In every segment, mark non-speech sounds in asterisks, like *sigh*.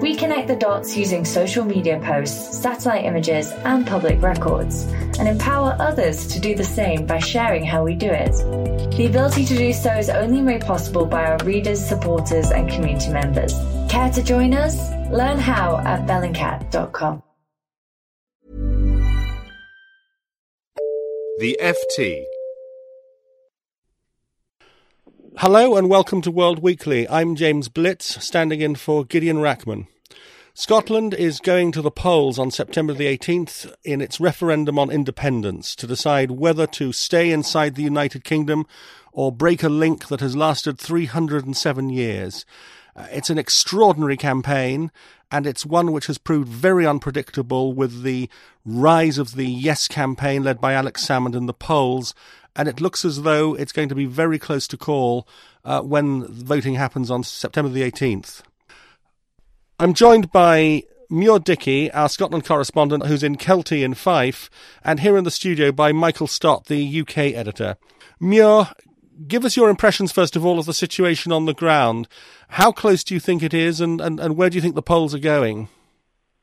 We connect the dots using social media posts, satellite images, and public records, and empower others to do the same by sharing how we do it. The ability to do so is only made possible by our readers, supporters, and community members. Care to join us? Learn how at bellingcat.com. The FT. Hello and welcome to World Weekly. I'm James Blitz, standing in for Gideon Rachman. Scotland is going to the polls on September the 18th in its referendum on independence to decide whether to stay inside the United Kingdom or break a link that has lasted 307 years. Uh, it's an extraordinary campaign, and it's one which has proved very unpredictable with the rise of the Yes campaign led by Alex Salmond in the polls. And it looks as though it's going to be very close to call uh, when voting happens on September the 18th. I'm joined by Mure Dickie, our Scotland correspondent, who's in Kelty in Fife, and here in the studio by Michael Stott, the UK editor. Mure, give us your impressions, first of all, of the situation on the ground. How close do you think it is, and, and, and where do you think the polls are going?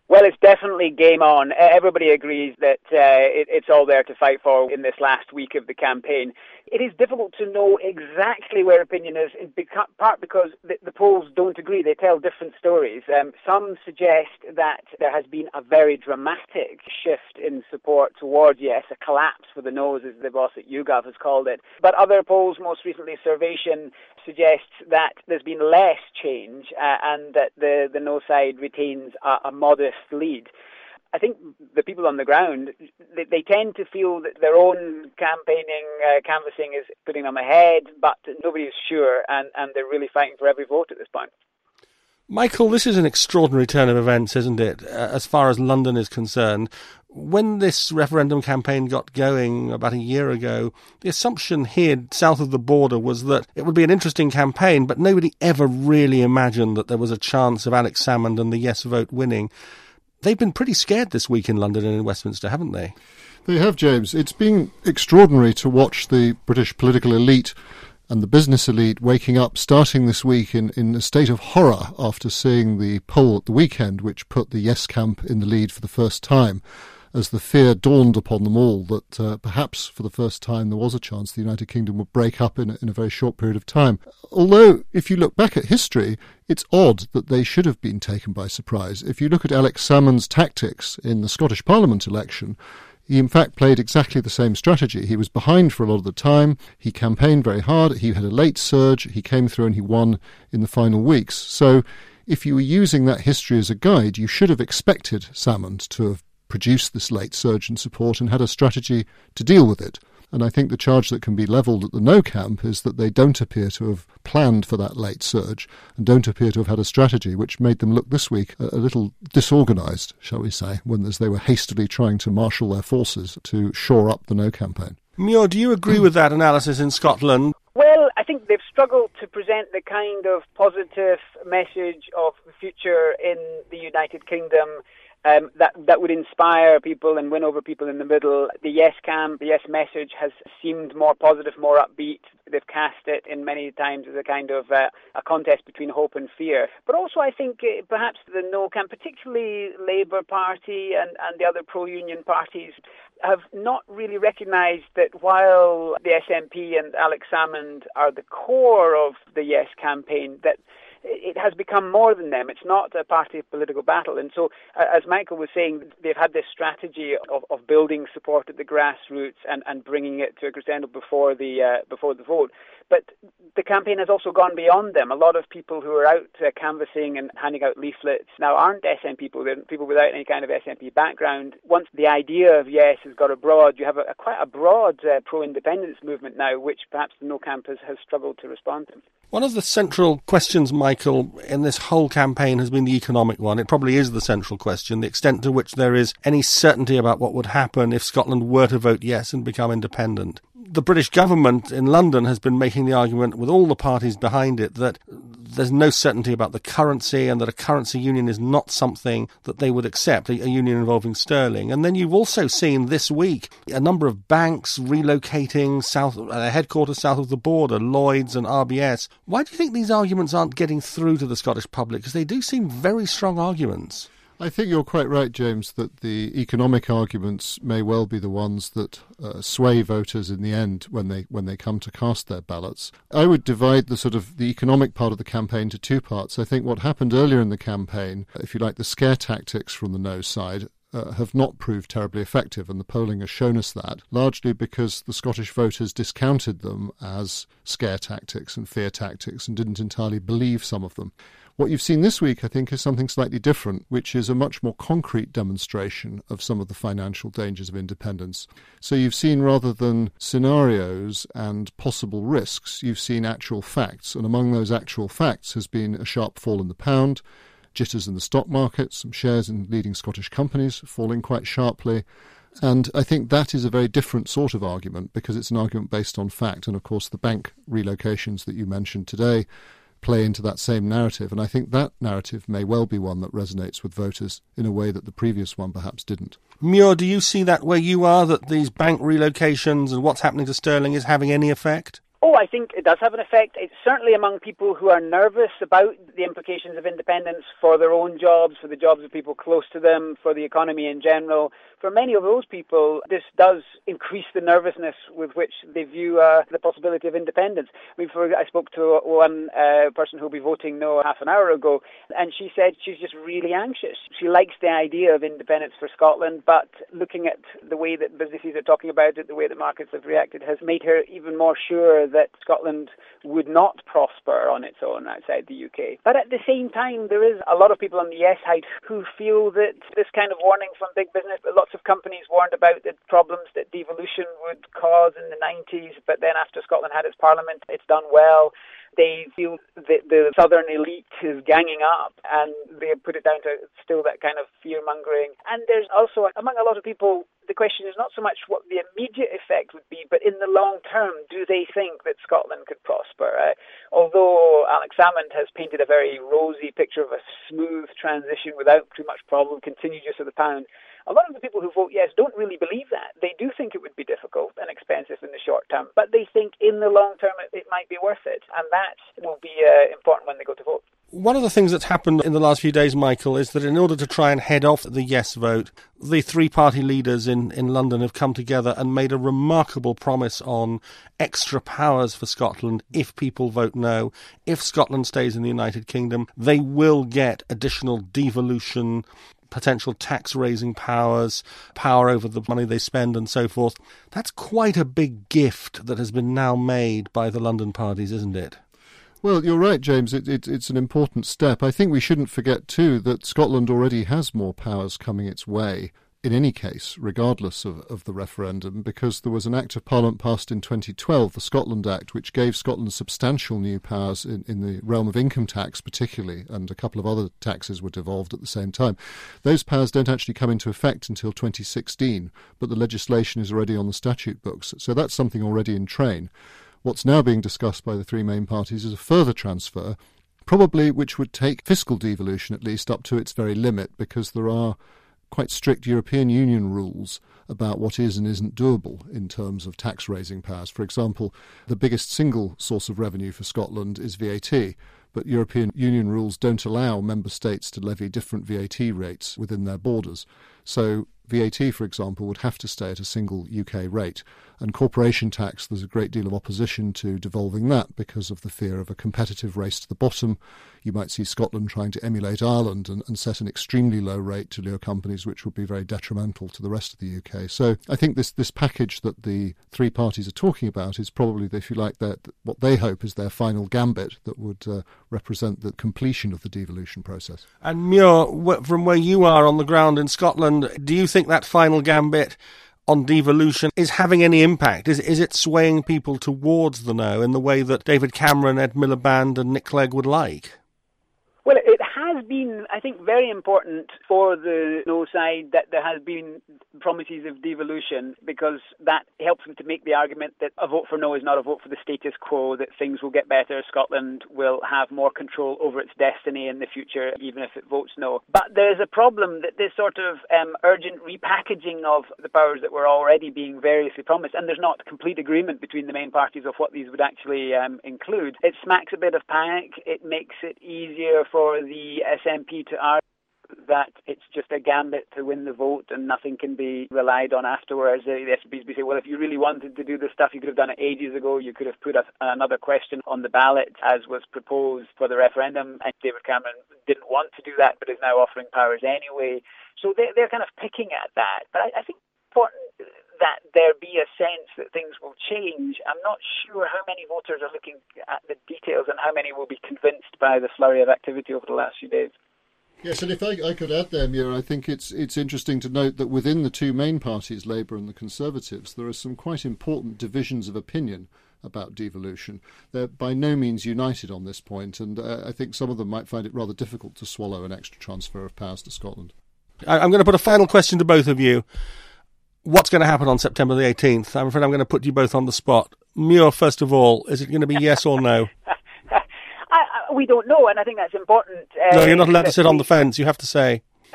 Well, it's definitely game on. Everybody agrees that uh, it, it's all there to fight for in this last week of the campaign. It is difficult to know exactly where opinion is, in part because the, the polls don't agree. They tell different stories. Um, some suggest that there has been a very dramatic shift in support towards yes, a collapse for the noes, as the boss at YouGov has called it. But other polls, most recently Survation, suggests that there's been less change uh, and that the, the no side retains a, a modest lead. I think the people on the ground they, tend to feel that their own campaigning uh, canvassing is putting them ahead, but nobody is sure, and, and they're really fighting for every vote at this point. Michael, this is an extraordinary turn of events, isn't it? Uh, as far as London is concerned, when this referendum campaign got going about a year ago, the assumption here south of the border was that it would be an interesting campaign, but nobody ever really imagined that there was a chance of Alex Salmond and the yes vote winning. They've been pretty scared this week in London and in Westminster, haven't they? They have, James. It's been extraordinary to watch the British political elite and the business elite waking up starting this week in, in a state of horror after seeing the poll at the weekend, which put the Yes camp in the lead for the first time as the fear dawned upon them all that uh, perhaps for the first time there was a chance the United Kingdom would break up in a, in a very short period of time. Although, if you look back at history, it's odd that they should have been taken by surprise. If you look at Alex Salmond's tactics in the Scottish Parliament election, he in fact played exactly the same strategy. He was behind for a lot of the time. He campaigned very hard. He had a late surge. He came through and he won in the final weeks. So if you were using that history as a guide, you should have expected Salmond to have produced this late surge in support and had a strategy to deal with it. And I think the charge that can be levelled at the no camp is that they don't appear to have planned for that late surge and don't appear to have had a strategy which made them look this week a, a little disorganised, shall we say, when as they were hastily trying to marshal their forces to shore up the no campaign. Mure, do you agree with that analysis in Scotland? Well, I think they've struggled to present the kind of positive message of the future in the United Kingdom um, that that would inspire people and win over people in the middle. The Yes camp, the Yes message has seemed more positive, more upbeat. They've cast it in many times as a kind of uh, a contest between hope and fear. But also, I think uh, perhaps the No camp, particularly Labour Party and, and the other pro-union parties, have not really recognised that while the SNP and Alex Salmond are the core of the Yes campaign, that it has become more than them. It's not a party political battle. And so, uh, as Michael was saying, they've had this strategy of, of building support at the grassroots and, and bringing it to a crescendo before the uh, before the vote. But the campaign has also gone beyond them. A lot of people who are out uh, canvassing and handing out leaflets now aren't SNP people. They're people without any kind of SNP background. Once the idea of yes has got abroad, you have a, a quite a broad uh, pro-independence movement now, which perhaps the No Camp has, has struggled to respond to. One of the central questions, Michael, in this whole campaign has been the economic one. It probably is the central question, the extent to which there is any certainty about what would happen if Scotland were to vote yes and become independent. The British government in London has been making the argument, with all the parties behind it, that there's no certainty about the currency and that a currency union is not something that they would accept, a, union involving sterling. And then you've also seen this week a number of banks relocating south, uh, headquarters south of the border, Lloyds and RBS. Why do you think these arguments aren't getting through to the Scottish public? Because they do seem very strong arguments. I think you're quite right, James, that the economic arguments may well be the ones that uh, sway voters in the end when they when they come to cast their ballots. I would divide the sort of the economic part of the campaign to two parts. I think what happened earlier in the campaign, if you like, the scare tactics from the no side, uh, have not proved terribly effective, and the polling has shown us that, largely because the Scottish voters discounted them as scare tactics and fear tactics and didn't entirely believe some of them. What you've seen this week, I think, is something slightly different, which is a much more concrete demonstration of some of the financial dangers of independence. So you've seen rather than scenarios and possible risks, you've seen actual facts. And among those actual facts has been a sharp fall in the pound, jitters in the stock market, some shares in leading Scottish companies falling quite sharply. And I think that is a very different sort of argument because it's an argument based on fact. And of course, the bank relocations that you mentioned today play into that same narrative. And I think that narrative may well be one that resonates with voters in a way that the previous one perhaps didn't. Mure, do you see that where you are, that these bank relocations and what's happening to sterling is having any effect? Oh, I think it does have an effect. It's certainly among people who are nervous about the implications of independence for their own jobs, for the jobs of people close to them, for the economy in general. For many of those people, this does increase the nervousness with which they view uh, the possibility of independence. I mean, for, I spoke to one uh, person who will be voting no half an hour ago, and she said she's just really anxious. She likes the idea of independence for Scotland, but looking at the way that businesses are talking about it, the way that markets have reacted, has made her even more sure that Scotland would not prosper on its own outside the UK. But at the same time, there is a lot of people on the yes side who feel that this kind of warning from big business, lots of companies warned about the problems that devolution would cause in the 90s, but then after Scotland had its parliament, it's done well. They feel that the southern elite is ganging up and they put it down to still that kind of fear mongering. And there's also, among a lot of people, the question is not so much what the immediate effect would be, but in the long term, do they think that Scotland could prosper? Uh, although Alex Salmond has painted a very rosy picture of a smooth transition without too much problem, continued use of the pound, a lot of the people who vote yes don't really believe that. They do think it would be difficult and expensive in the short term, but they think in the long term it, it might be worth it, and that will be uh, important when they go to vote. One of the things that's happened in the last few days, Michael, is that in order to try and head off the yes vote, the three party leaders in, in London have come together and made a remarkable promise on extra powers for Scotland if people vote no. If Scotland stays in the United Kingdom, they will get additional devolution potential tax raising powers, power over the money they spend, and so forth. That's quite a big gift that has been now made by the London parties, isn't it? Well, you're right, James. It, it, it's an important step. I think we shouldn't forget, too, that Scotland already has more powers coming its way in any case, regardless of, of the referendum, because there was an Act of Parliament passed in 2012, the Scotland Act, which gave Scotland substantial new powers in, in the realm of income tax, particularly, and a couple of other taxes were devolved at the same time. Those powers don't actually come into effect until 2016, but the legislation is already on the statute books, so that's something already in train. What's now being discussed by the three main parties is a further transfer, probably which would take fiscal devolution at least up to its very limit, because there are quite strict European Union rules about what is and isn't doable in terms of tax raising powers. For example, the biggest single source of revenue for Scotland is VAT, but European Union rules don't allow member states to levy different VAT rates within their borders. So VAT, for example, would have to stay at a single UK rate. And corporation tax, there's a great deal of opposition to devolving that because of the fear of a competitive race to the bottom. You might see Scotland trying to emulate Ireland and, and set an extremely low rate to lure companies, which would be very detrimental to the rest of the UK. So I think this, this package that the three parties are talking about is probably, if you like, their, what they hope is their final gambit that would uh, represent the completion of the devolution process. And Mure, from where you are on the ground in Scotland, do you think that final gambit on devolution is having any impact? Is, is it swaying people towards the no in the way that David Cameron, Ed Miliband, and Nick Clegg would like? Has been, I think, very important for the no side that there has been promises of devolution because that helps them to make the argument that a vote for no is not a vote for the status quo, that things will get better, Scotland will have more control over its destiny in the future, even if it votes no. But there's a problem that this sort of um, urgent repackaging of the powers that were already being variously promised, and there's not complete agreement between the main parties of what these would actually um, include, it smacks a bit of panic. It makes it easier for the SNP to argue that it's just a gambit to win the vote and nothing can be relied on afterwards. Uh, the SNP say, well, if you really wanted to do this stuff, you could have done it ages ago. You could have put a, another question on the ballot as was proposed for the referendum. And David Cameron didn't want to do that, but is now offering powers anyway. So they're, they're kind of picking at that. But I, I think it's important that there be a sense that things will change. I'm not sure how many voters are looking at the details and how many will be convinced by the flurry of activity over the last few days. Yes, and if I, I could add there, Mure, I think it's it's interesting to note that within the two main parties, Labour and the Conservatives, there are some quite important divisions of opinion about devolution. They're by no means united on this point, and uh, I think some of them might find it rather difficult to swallow an extra transfer of powers to Scotland. I'm going to put a final question to both of you. What's going to happen on September the 18th? I'm afraid I'm going to put you both on the spot. Mure, first of all, is it going to be yes or no? *laughs* we don't know, and I think that's important. Uh, no, you're not allowed to sit on the fence. You have to say. *laughs*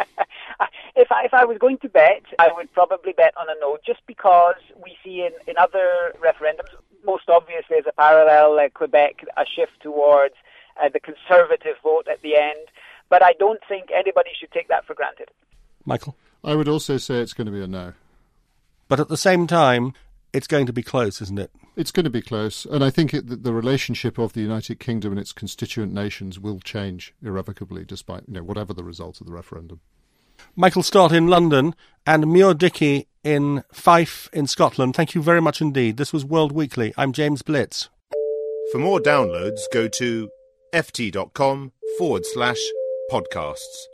if I, if I was going to bet, I would probably bet on a no, just because we see in, in other referendums, most obviously as a parallel, uh, Quebec, a shift towards uh, the conservative vote at the end. But I don't think anybody should take that for granted. Michael? I would also say it's going to be a no. But at the same time, it's going to be close, isn't it? It's going to be close, and I think it, the relationship of the United Kingdom and its constituent nations will change irrevocably, despite you know whatever the result of the referendum. Michael Stott in London and Mure Dickie in Fife in Scotland. Thank you very much indeed. This was World Weekly. I'm James Blitz. For more downloads, go to ft.com forward slash podcasts.